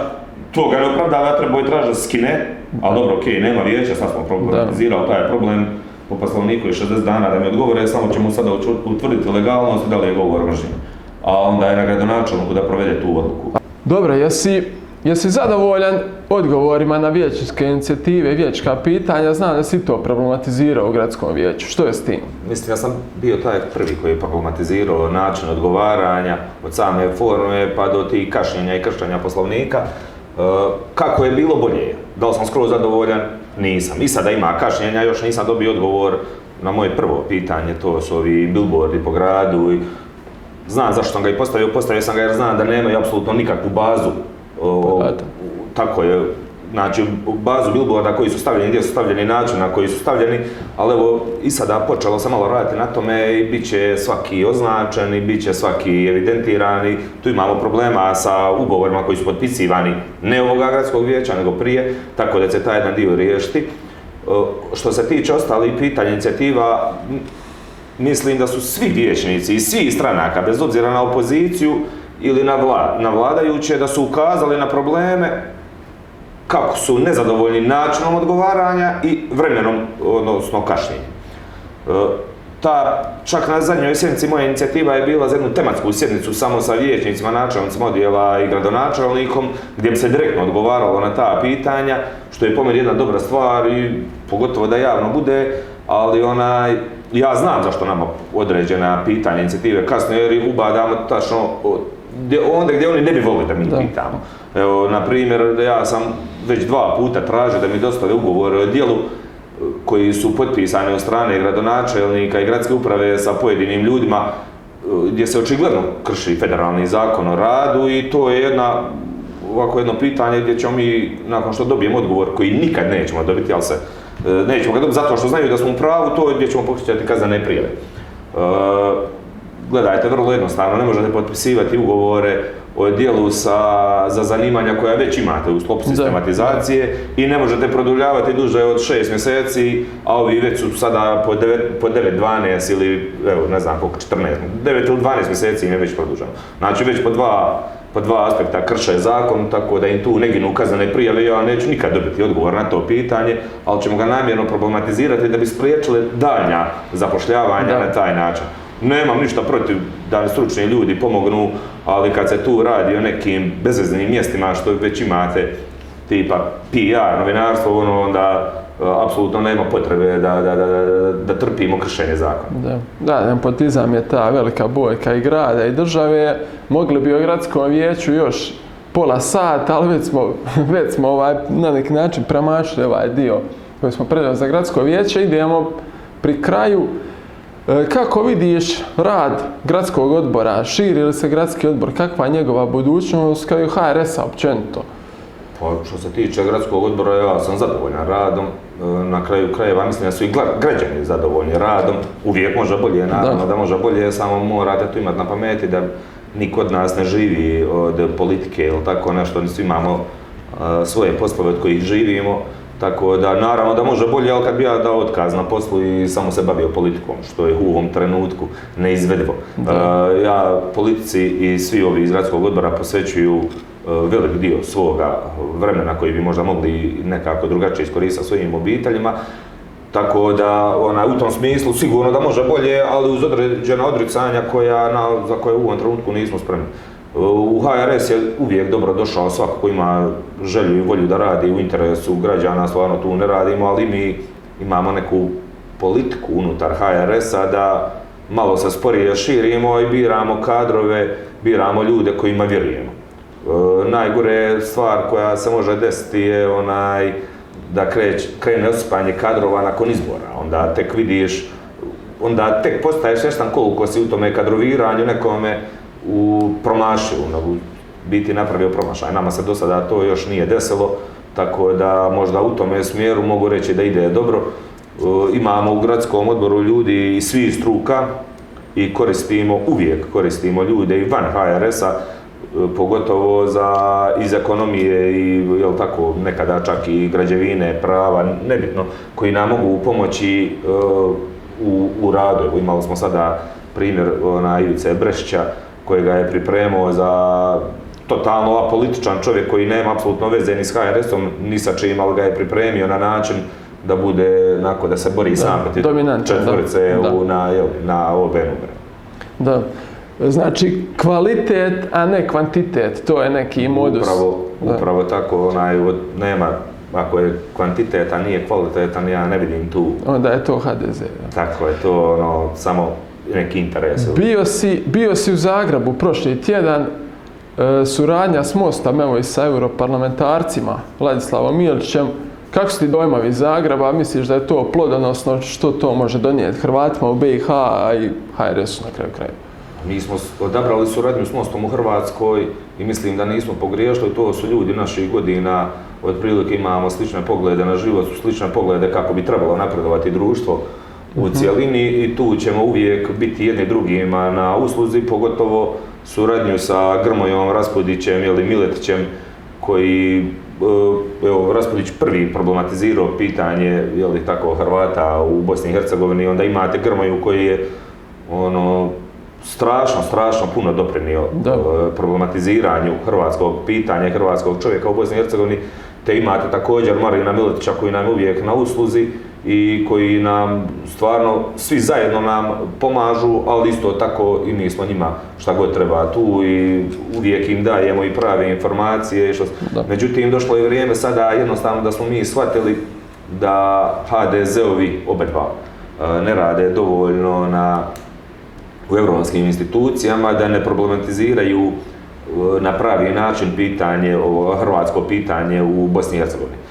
To ga ne opravdava, trebao je tražiti da skine, ali dobro, okej, okay, nema vijeća, sad smo problematizirali taj problem po poslovniku i 60 dana da mi odgovore, samo ćemo sada utvrditi legalnost i da li je govor mržnje. A onda je na gradonačelniku da provede tu odluku. Dobro, jesi Jesi zadovoljan odgovorima na vijećinske inicijative i vijećka pitanja? Znam da si to problematizirao u gradskom vijeću. Što je s tim? Mislim, ja sam bio taj prvi koji je problematizirao način odgovaranja od same forme pa do tih kašnjenja i kršćanja poslovnika. E, kako je bilo bolje? Da li sam skroz zadovoljan? Nisam. I sada ima kašnjenja, još nisam dobio odgovor na moje prvo pitanje, to su ovi billboardi po gradu i znam zašto sam ga i postavio, postavio sam ga jer znam da nemaju apsolutno nikakvu bazu O, tako je, znači u bazu billboarda koji su stavljeni, gdje su stavljeni način na koji su stavljeni, ali evo i sada počelo sam malo raditi na tome i bit će svaki označen i bit će svaki evidentiran i tu imamo problema sa ugovorima koji su potpisivani ne ovoga gradskog vijeća nego prije, tako da će taj jedan dio riješiti. Što se tiče ostalih pitanja inicijativa, mislim da su svi vijećnici i svi stranaka, bez obzira na opoziciju, ili na, vla, na vladajuće da su ukazali na probleme kako su nezadovoljni načinom odgovaranja i vremenom, odnosno kašnjenjem. E, ta, čak na zadnjoj sjednici moja inicijativa je bila za jednu tematsku sjednicu samo sa vijećnicima, načelnicima odjela i gradonačelnikom, gdje bi se direktno odgovaralo na ta pitanja, što je po jedna dobra stvar i pogotovo da javno bude, ali onaj, ja znam zašto nama određena pitanja inicijative kasne, jer ubadamo tačno gdje, onda gdje oni ne bi volili da mi da. pitamo. Evo, na primjer, ja sam već dva puta tražio da mi dostave ugovore o dijelu e, koji su potpisani od strane gradonačelnika i gradske uprave sa pojedinim ljudima e, gdje se očigledno krši federalni zakon o radu i to je jedna ovako jedno pitanje gdje ćemo mi, nakon što dobijemo odgovor koji nikad nećemo dobiti, ali se e, nećemo ga dobiti zato što znaju da smo u pravu, to je gdje ćemo pokušati kaznene prijave. E, gledajte, vrlo jednostavno, ne možete potpisivati ugovore o dijelu sa, za zanimanja koja već imate u sklopu sistematizacije i ne možete produljavati duže od 6 mjeseci, a ovi već su sada po 9, po 9 12 ili evo ne znam koliko 14, 9 ili 12 mjeseci im je već produženo. Znači već po dva, po dva aspekta krše zakon, tako da im tu ne ginu kaznene prijave, ja neću nikad dobiti odgovor na to pitanje, ali ćemo ga namjerno problematizirati da bi spriječili daljnja zapošljavanja da. na taj način. Nemam ništa protiv da stručni ljudi pomognu, ali kad se tu radi o nekim bezveznim mjestima što već imate, tipa PR, novinarstvo, ono, onda e, apsolutno nema potrebe da, da, da, da trpimo kršenje zakona. Da, da, nepotizam je ta velika bojka i grada i države. Mogli bi o gradskom vijeću još pola sata, ali već smo, <laughs> već smo ovaj, na neki način premašili ovaj dio koji smo predali za gradsko vijeće. Idemo pri kraju. E, kako vidiš rad gradskog odbora? Širi li se gradski odbor? Kakva je njegova budućnost kao i HRS-a općenito? Pa što se tiče gradskog odbora, ja sam zadovoljan radom. E, na kraju krajeva mislim da su i građani zadovoljni radom. Uvijek može bolje, naravno da, da može bolje, samo morate tu imati na pameti da niko od nas ne živi od politike ili tako nešto, svi imamo e, svoje poslove od kojih živimo. Tako da, naravno da može bolje, ali kad bi ja dao otkaz na poslu i samo se bavio politikom, što je u ovom trenutku neizvedivo. Ja politici i svi ovi iz gradskog odbora posvećuju uh, velik dio svoga vremena koji bi možda mogli nekako drugačije iskoristiti svojim obiteljima. Tako da, ona, u tom smislu sigurno da može bolje, ali uz određena odricanja koja, na, za koje u ovom trenutku nismo spremni. U HRS je uvijek dobro došao svako ko ima želju i volju da radi u interesu građana, stvarno tu ne radimo, ali mi imamo neku politiku unutar HRS-a da malo se sporije širimo i biramo kadrove, biramo ljude kojima vjerujemo. E, najgore stvar koja se može desiti je onaj da kreć, krene osipanje kadrova nakon izbora, onda tek vidiš, onda tek postaješ svjestan koliko si u tome kadroviranju nekome u promašio, u biti napravio promašaj. Nama se do sada to još nije desilo, tako da možda u tome smjeru mogu reći da ide dobro. E, imamo u gradskom odboru ljudi i svi struka i koristimo, uvijek koristimo ljude i van HRS-a, e, pogotovo za, iz ekonomije i jel tako, nekada čak i građevine, prava, nebitno, koji nam mogu pomoći uh, u, u radu. Imali smo sada primjer na Ivice Brešća, kojega je pripremao za totalno apolitičan čovjek koji nema apsolutno veze ni s HRS-om, ni sa čim, ali ga je pripremio na način da bude, onako, da se bori sam protiv četvorice da, u, na, jel, na numere. Da. Znači, kvalitet, a ne kvantitet, to je neki modus. Upravo, upravo tako, onaj, nema, ako je kvantitet, a nije kvalitetan, ja ne vidim tu. Onda je to HDZ. Tako je, to ono, samo neki interes. Bio si, bio si u Zagrebu prošli tjedan, e, suradnja s Mostom, evo i sa europarlamentarcima, Vladislavom Milićem. Kako su ti dojmavi iz Zagreba? Misliš da je to plodonosno? Što to može donijeti Hrvatima u BiH, a i HRS-u na kraju kraja? Mi smo odabrali suradnju s Mostom u Hrvatskoj i mislim da nismo pogriješili. To su ljudi naših godina, otprilike imamo slične poglede na život, slične poglede kako bi trebalo napredovati društvo u cijelini i tu ćemo uvijek biti jedni drugima na usluzi, pogotovo suradnju sa Grmojom Raspudićem ili Miletićem koji e, evo, Raspudić prvi problematizirao pitanje je li tako Hrvata u Bosni i Hercegovini, onda imate Grmoju koji je ono strašno, strašno puno doprinio da. E, problematiziranju hrvatskog pitanja, hrvatskog čovjeka u Bosni i Hercegovini, te imate također Marina Miletića koji nam uvijek na usluzi i koji nam stvarno svi zajedno nam pomažu, ali isto tako i mi smo njima šta god treba tu i uvijek im dajemo i prave informacije. Što... Međutim, došlo je vrijeme sada jednostavno da smo mi shvatili da HDZ-ovi obe dva e, ne rade dovoljno na, u europskim institucijama, da ne problematiziraju e, na pravi način pitanje, hrvatsko pitanje u Bosni i Hercegovini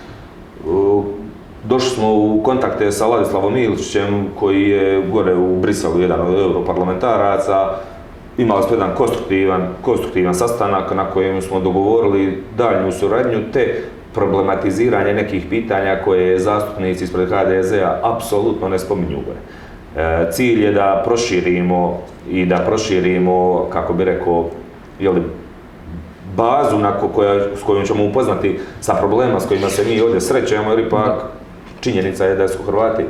Došli smo u kontakte sa Ladislavom Ilićem koji je gore u Briselu jedan od europarlamentaraca imali smo jedan konstruktivan, konstruktivan sastanak na kojem smo dogovorili daljnju suradnju te problematiziranje nekih pitanja koje zastupnici ispred HDZ-a apsolutno ne spominju gore. E, cilj je da proširimo i da proširimo, kako bi rekao, jeli, bazu na koja, s kojom ćemo upoznati sa problema s kojima se mi ovdje srećemo, jer ipak činjenica je da su Hrvati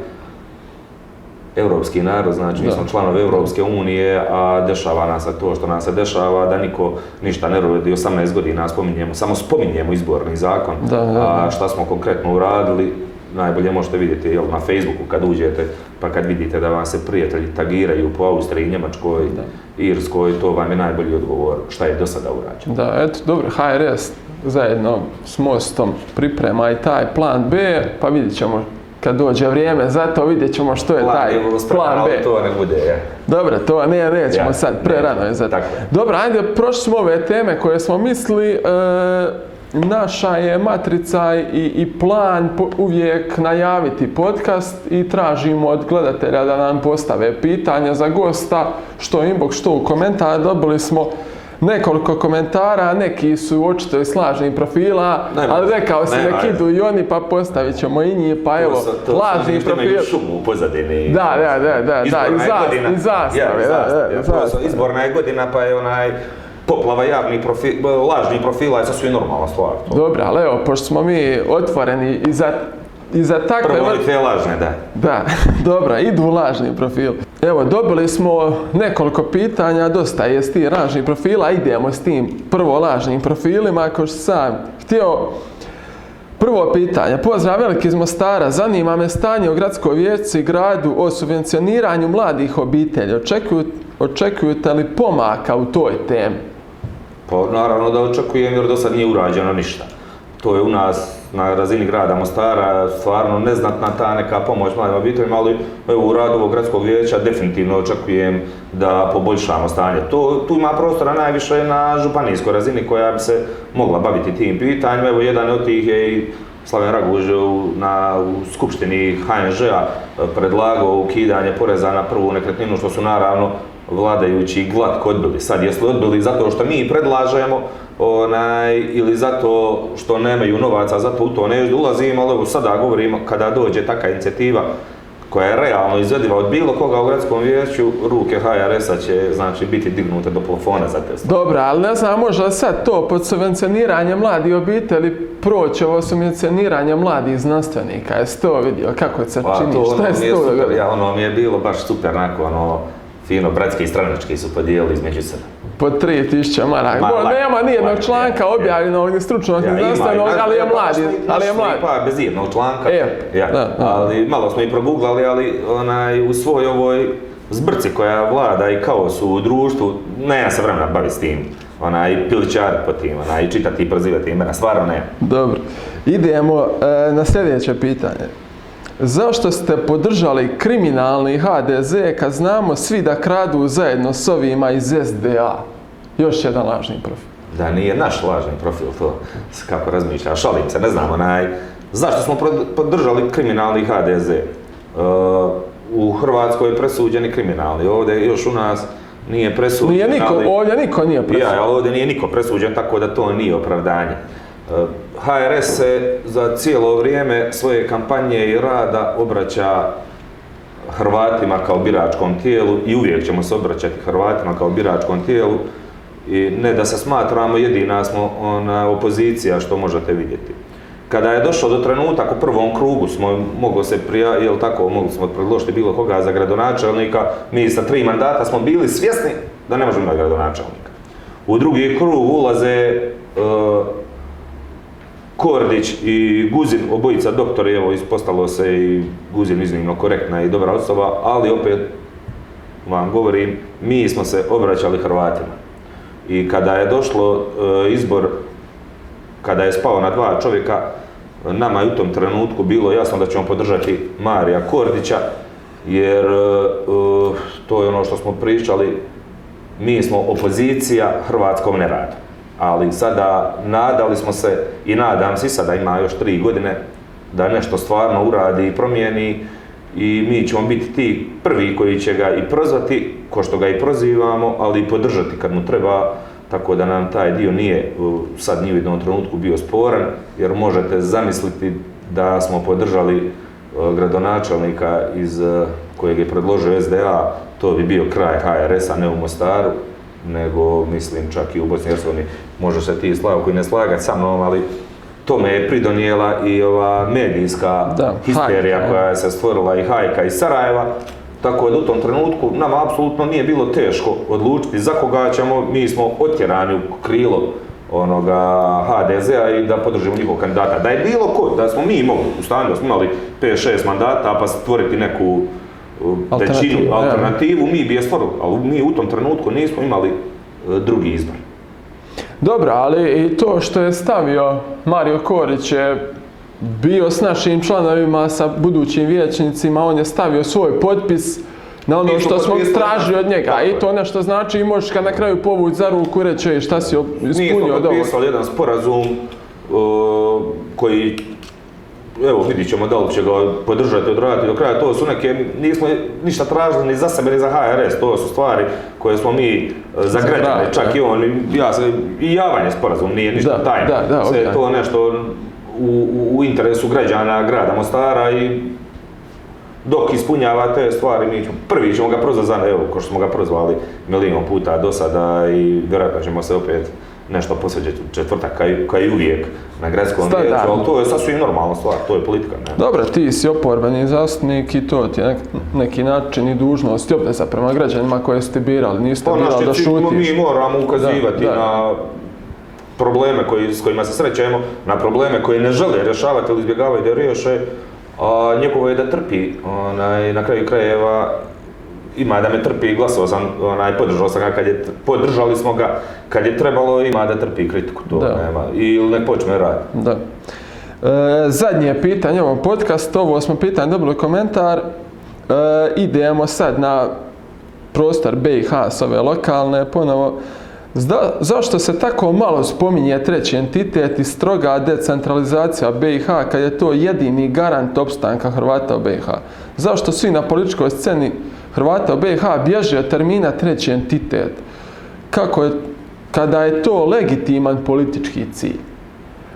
europski narod, znači mi smo članovi Europske unije, a dešava nam se to što nam se dešava, da niko ništa ne rodi 18 godina, spominjemo, samo spominjemo izborni zakon, Da, da, da. a šta smo konkretno uradili, najbolje možete vidjeti jel, na Facebooku kad uđete, pa kad vidite da vam se prijatelji tagiraju po Austriji, Njemačkoj, Irskoj, to vam je najbolji odgovor šta je do sada urađeno. Da, eto, dobro, HRS zajedno s Mostom priprema i taj plan B, pa vidjet ćemo kad dođe vrijeme za to, vidjet ćemo što je taj vrlo spreman, plan B. to ne bude, je. Dobro, to ne, nećemo Ja, sad, pre ne, rano je za. Dobro, ajde, prošli smo ove teme koje smo mislili, e, naša je matrica i, i plan po- uvijek najaviti podcast i tražimo od gledatelja da nam postave pitanja za gosta, što inbox, što u komentar, dobili smo nekoliko komentara, neki su očito iz slažnih profila, Nema, ali rekao si nema, nek idu i oni pa postavit ćemo i njih, pa evo, To su- to su lažni oni što imaju profil. šumu u pozadini. Da, da, da, da, da, i i zastave, da, da, i zastave. Izborna je godina pa je onaj poplava javnih profila, lažnih profila je sasvim normalna stvar. To. Dobro, ali evo, pošto smo mi otvoreni i za, i za takve... Prvo te lažne, da. Da, <laughs> dobro, idu lažni profil. Evo, dobili smo nekoliko pitanja, dosta je s tih lažnih profila, idemo s tim prvo lažnim profilima, ako sam htio. Prvo pitanje, pozdrav veliki iz Mostara, zanima me stanje u gradskoj vijećci i gradu o subvencioniranju mladih obitelji. Očekujete li pomaka u toj temi? Pa naravno da očekujem jer do sad nije urađeno ništa. To je u nas na razini grada Mostara stvarno neznatna ta neka pomoć mladim obiteljima, ali evo u radu ovog gradskog vijeća definitivno očekujem da poboljšamo stanje. To, tu ima prostora najviše na županijskoj razini koja bi se mogla baviti tim pitanjima. Evo jedan od tih je i Slaven Raguž na, u skupštini HNŽ-a predlagao ukidanje poreza na prvu nekretninu, što su naravno vladajući glatko odbili. Sad jesu li odbili zato što mi predlažemo onaj, ili zato što nemaju novaca, zato u to ne ulazimo, ali sada govorimo kada dođe taka inicijativa koja je realno izvediva od bilo koga u gradskom vijeću, ruke HRS-a će znači, biti dignute do plafona za te. Dobro, ali ne znam, možda sad to pod subvencioniranje mladih obitelji proći ovo subvencioniranje mladih znanstvenika. Jesi to vidio? Kako se Pa čini? to Šta ono je to super, ja, ono mi je bilo baš super, onako, ono, fino, bratski i stranački su podijelili između sebe. Po 3000 maraka. Ma, lako, nema nijednog članka je, je. objavljenog ni stručnog, ni Ja, znanstvenog, ali je mladi. Ali je mladi. Pa bez jednog članka. E, ja. da, da. Ali malo smo i proguglali, ali onaj, u svoj ovoj zbrci koja vlada i kaosu u društvu, nema se vremena baviti s tim. Onaj, piličar po tim, onaj, čitati i prozivati imena, stvarno nema. Dobro. Idemo e, na sljedeće pitanje. Zašto ste podržali kriminalni HDZ kad znamo svi da kradu zajedno s ovima iz SDA? Još jedan lažni profil. Da nije naš lažni profil to, kako razmišlja, šalim se, ne znam, onaj, zašto smo podržali kriminalni HDZ? E, u Hrvatskoj je presuđeni kriminalni, ovdje još u nas nije presuđen, Nije niko, ali- ovdje niko nije Ja, presuđen. ali ovdje nije niko presuđen, tako da to nije opravdanje. E, HRS se za cijelo vrijeme svoje kampanje i rada obraća Hrvatima kao biračkom tijelu i uvijek ćemo se obraćati Hrvatima kao biračkom tijelu i ne da se smatramo jedina smo ona opozicija što možete vidjeti. Kada je došlo do trenutak u prvom krugu smo moglo se prija, jel tako, mogli smo predložiti bilo koga za gradonačelnika, mi sa tri mandata smo bili svjesni da ne možemo imati gradonačelnika. U drugi krug ulaze e, Kordić i Guzin, obojica doktori, evo ispostavilo se i Guzin iznimno korektna i dobra osoba, ali opet vam govorim, mi smo se obraćali Hrvatima. I kada je došlo e, izbor, kada je spao na dva čovjeka, nama je u tom trenutku bilo jasno da ćemo podržati Marija Kordića, jer e, e, to je ono što smo pričali, mi smo opozicija hrvatskom neradu. Ali sada nadali smo se i nadam se i sada ima još tri godine da nešto stvarno uradi i promijeni i mi ćemo biti ti prvi koji će ga i prozvati ko što ga i prozivamo, ali i podržati kad mu treba, tako da nam taj dio nije sad ni u jednom trenutku bio sporan, jer možete zamisliti da smo podržali uh, gradonačelnika iz uh, kojeg je predložio SDA, to bi bio kraj HRS-a, ne u Mostaru, nego mislim čak i u Bosni i Hercegovini. Može se ti Slavko i ne slagati sa mnom, ali tome je pridonijela i ova medijska Da, histerija hajka, koja se stvorila i hajka iz Sarajeva. Tako da u tom trenutku nama apsolutno nije bilo teško odlučiti za koga ćemo, mi smo otjerani u krilo onoga HDZ-a i da podržimo njihovog kandidata. Da je bilo ko, da smo mi mogli u stanju, da smo imali 5-6 mandata pa stvoriti neku Alternativu, većinu, alternativu, mi bi je stvorili, ali mi u tom trenutku nismo imali uh, drugi izbor. Dobro, ali i to što je stavio Mario Korić je bio s našim članovima, sa budućim vijećnicima, on je stavio svoj potpis na ono što smo tražili od njega. I to nešto znači i možeš ga na kraju povući za ruku i reći "Ej, šta si ispunio od ovog. potpisali jedan sporazum uh, koji evo vidit ćemo da li će ga podržati, odraditi do kraja, to su neke, nismo ništa tražili ni za sebe ni za HRS, to su stvari koje smo mi za Za građane, grad, čak da. i on, ja se, i javanje sporazum nije ništa tajno, sve je ok. to nešto u, u, interesu građana grada Mostara i dok ispunjava te stvari, mi ćemo, prvi ćemo ga prozvati evo, ko što smo ga prozvali milion puta do sada i vjerojatno ćemo se opet nešto posveđati u četvrtak, kao i- kao i uvijek na gradskom vijeću, ali to je sasvim normalna stvar, to je politika. Ne? Dobro, ti si oporbeni zastupnik i to ti je nek- neki način i dužnost i obveza prema građanima koje ste birali. Niste Pa birali da šutiš. mi moramo ukazivati Da, da. na probleme koji, s kojima se srećemo, na probleme koje ne žele rješavati ili izbjegavaju da riješe, a njegovo je da trpi, onaj, na kraju krajeva ima da me trpi, glasovao sam, onaj, podržao sam ga kad je, podržali smo ga kad je trebalo, ima da trpi kritiku, to Da. nema, ili nek počne raditi. Da. E, zadnje pitanje ovog podcasta, ovo smo pitanje dobili komentar. E, idemo sad na prostor BiH s ove lokalne ponovo. Zda- zašto se tako malo spominje treći entitet i stroga decentralizacija BiH kad je to jedini garant opstanka Hrvata u BiH? Zašto svi na političkoj sceni Hrvata u BiH bježe od termina treći entitet? Kako je, kada je to legitiman politički cilj?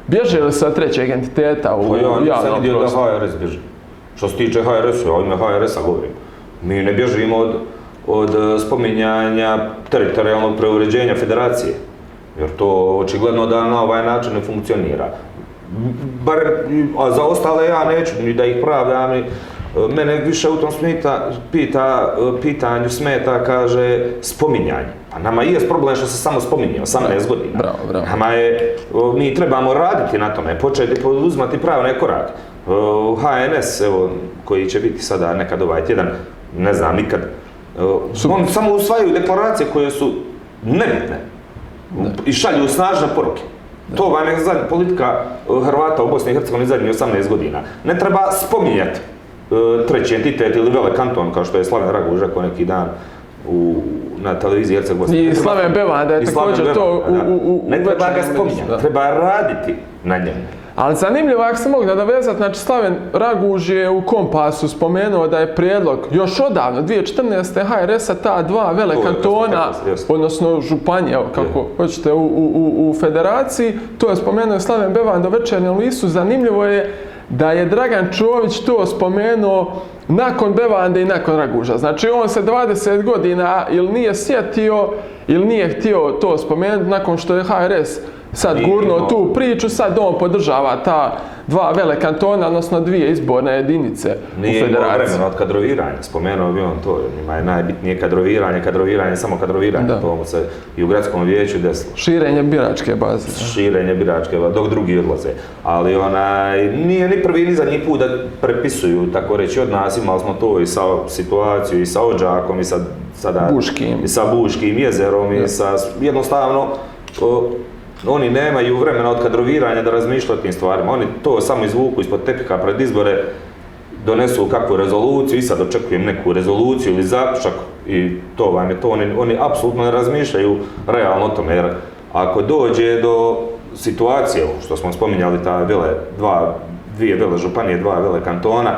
Bježe li od trećeg entiteta u Pa ja nisam javnom vidio da? HRS bježi. Što se tiče HRS-a, ja ime HRS-a govorim. Mi ne bježimo od, od e, spominjanja teritorijalnog preuređenja federacije. Jer to očigledno da na ovaj način ne funkcionira. Bar, a za ostale ja neću ni da ih pravdam. Mene više u tom smita, pita, pitanju smeta, kaže, spominjanje. Pa nama i jest problem što se samo spominje, 18 godina. Bravo, bravo. Nama je, mi trebamo raditi na tome, početi poduzimati pravne korake. O, HNS, evo, koji će biti sada nekad ovaj tjedan, ne znam nikad, Super. on samo usvajaju deklaracije koje su nebitne i šalju snažne poruke. To vam je zadnja politika Hrvata u Bosni i Hercegovini zadnjih 18 godina. Ne treba spominjati treći entitet ili vele kanton, kao što je Slaven Raguž rekao neki dan u, na televiziji Hercegovine. I Slaven Bevanda je I Slaven također to u, da. u, u Ne treba ga spominjati, da. treba raditi na njemu. Ali zanimljivo, ako se mogu nadovezati, znači Slaven Raguž je u Kompasu spomenuo da je prijedlog još odavno, 2014. HRS-a ta dva vele To je kantona, odnosno županije, evo, kako hoćete, u, u, u, federaciji, to je spomenuo Slaven Bevanda u večernjem listu. Zanimljivo je da je Dragan Čović to spomenuo nakon Bevande i nakon Raguža. Znači on se 20 godina ili nije sjetio ili nije htio to spomenuti nakon što je HRS sad Nije imao. tu priču, sad on podržava ta dva vele kantona, odnosno dvije izborne jedinice Nije u imao federaciji. vremena od kadroviranja, spomenuo bi on to, njima je najbitnije kadroviranje, kadroviranje, samo kadroviranje, Da. to mu se i u gradskom vijeću desilo. Širenje biračke baze. širenje biračke, dok drugi odlaze. Ali onaj, nije ni prvi ni zadnji put da prepisuju, tako reći, od nas. Imali smo to i sa situaciju i sa Ođakom i sa, sada, Buškim. i sa Buškim jezerom i sa, jednostavno, o, oni nemaju vremena od kadroviranja da razmišljaju o tim stvarima. Oni to samo izvuku ispod tepika pred izbore, donesu kakvu rezoluciju i sad očekujem neku rezoluciju ili zaključak i to vam je to. Oni, oni apsolutno ne razmišljaju realno o tome jer ako dođe do situacije, što smo spominjali, ta vele, dva, dvije vele županije, dva vele kantona,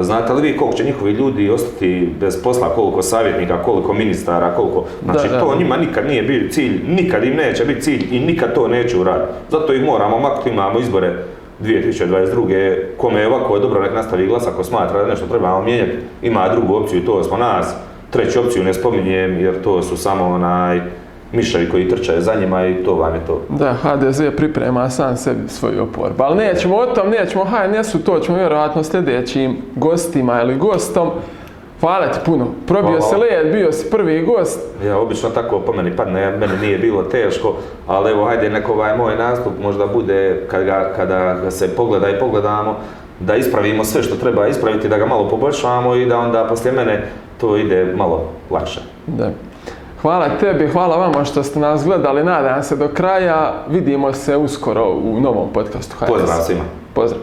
Znate li vi koliko će njihovi ljudi ostati bez posla, koliko savjetnika, koliko ministara, koliko... Znači Da, da. to njima nikad nije bio cilj, nikad im neće biti cilj i nikad to neće uraditi. Zato ih moramo maknuti, imamo izbore 2022. Kome je ovako dobro nek nastavi glas ako smatra da nešto trebamo mijenjati. Ima drugu opciju, to smo nas. Treću opciju ne spominjem jer to su samo onaj miševi koji trčaju za njima i to vam je to. Da, HDZ priprema sam sebi svoju oporbu. Ali nećemo o tom, nećemo o HNS-u, to ćemo vjerojatno sljedećim gostima ili gostom. Hvala ti puno. Probio Hvala. se led, bio si prvi gost. Ja obično tako po meni padne, meni nije bilo teško, ali evo hajde neko ovaj moj nastup možda bude kad ga, kada ga se pogleda i pogledamo, da ispravimo sve što treba ispraviti, da ga malo poboljšamo i da onda poslije mene to ide malo lakše. Da. Hvala tebi, hvala vama što ste nas gledali, nadam se do kraja. Vidimo se uskoro u novom podcastu. Pozdrav svima. Pozdrav.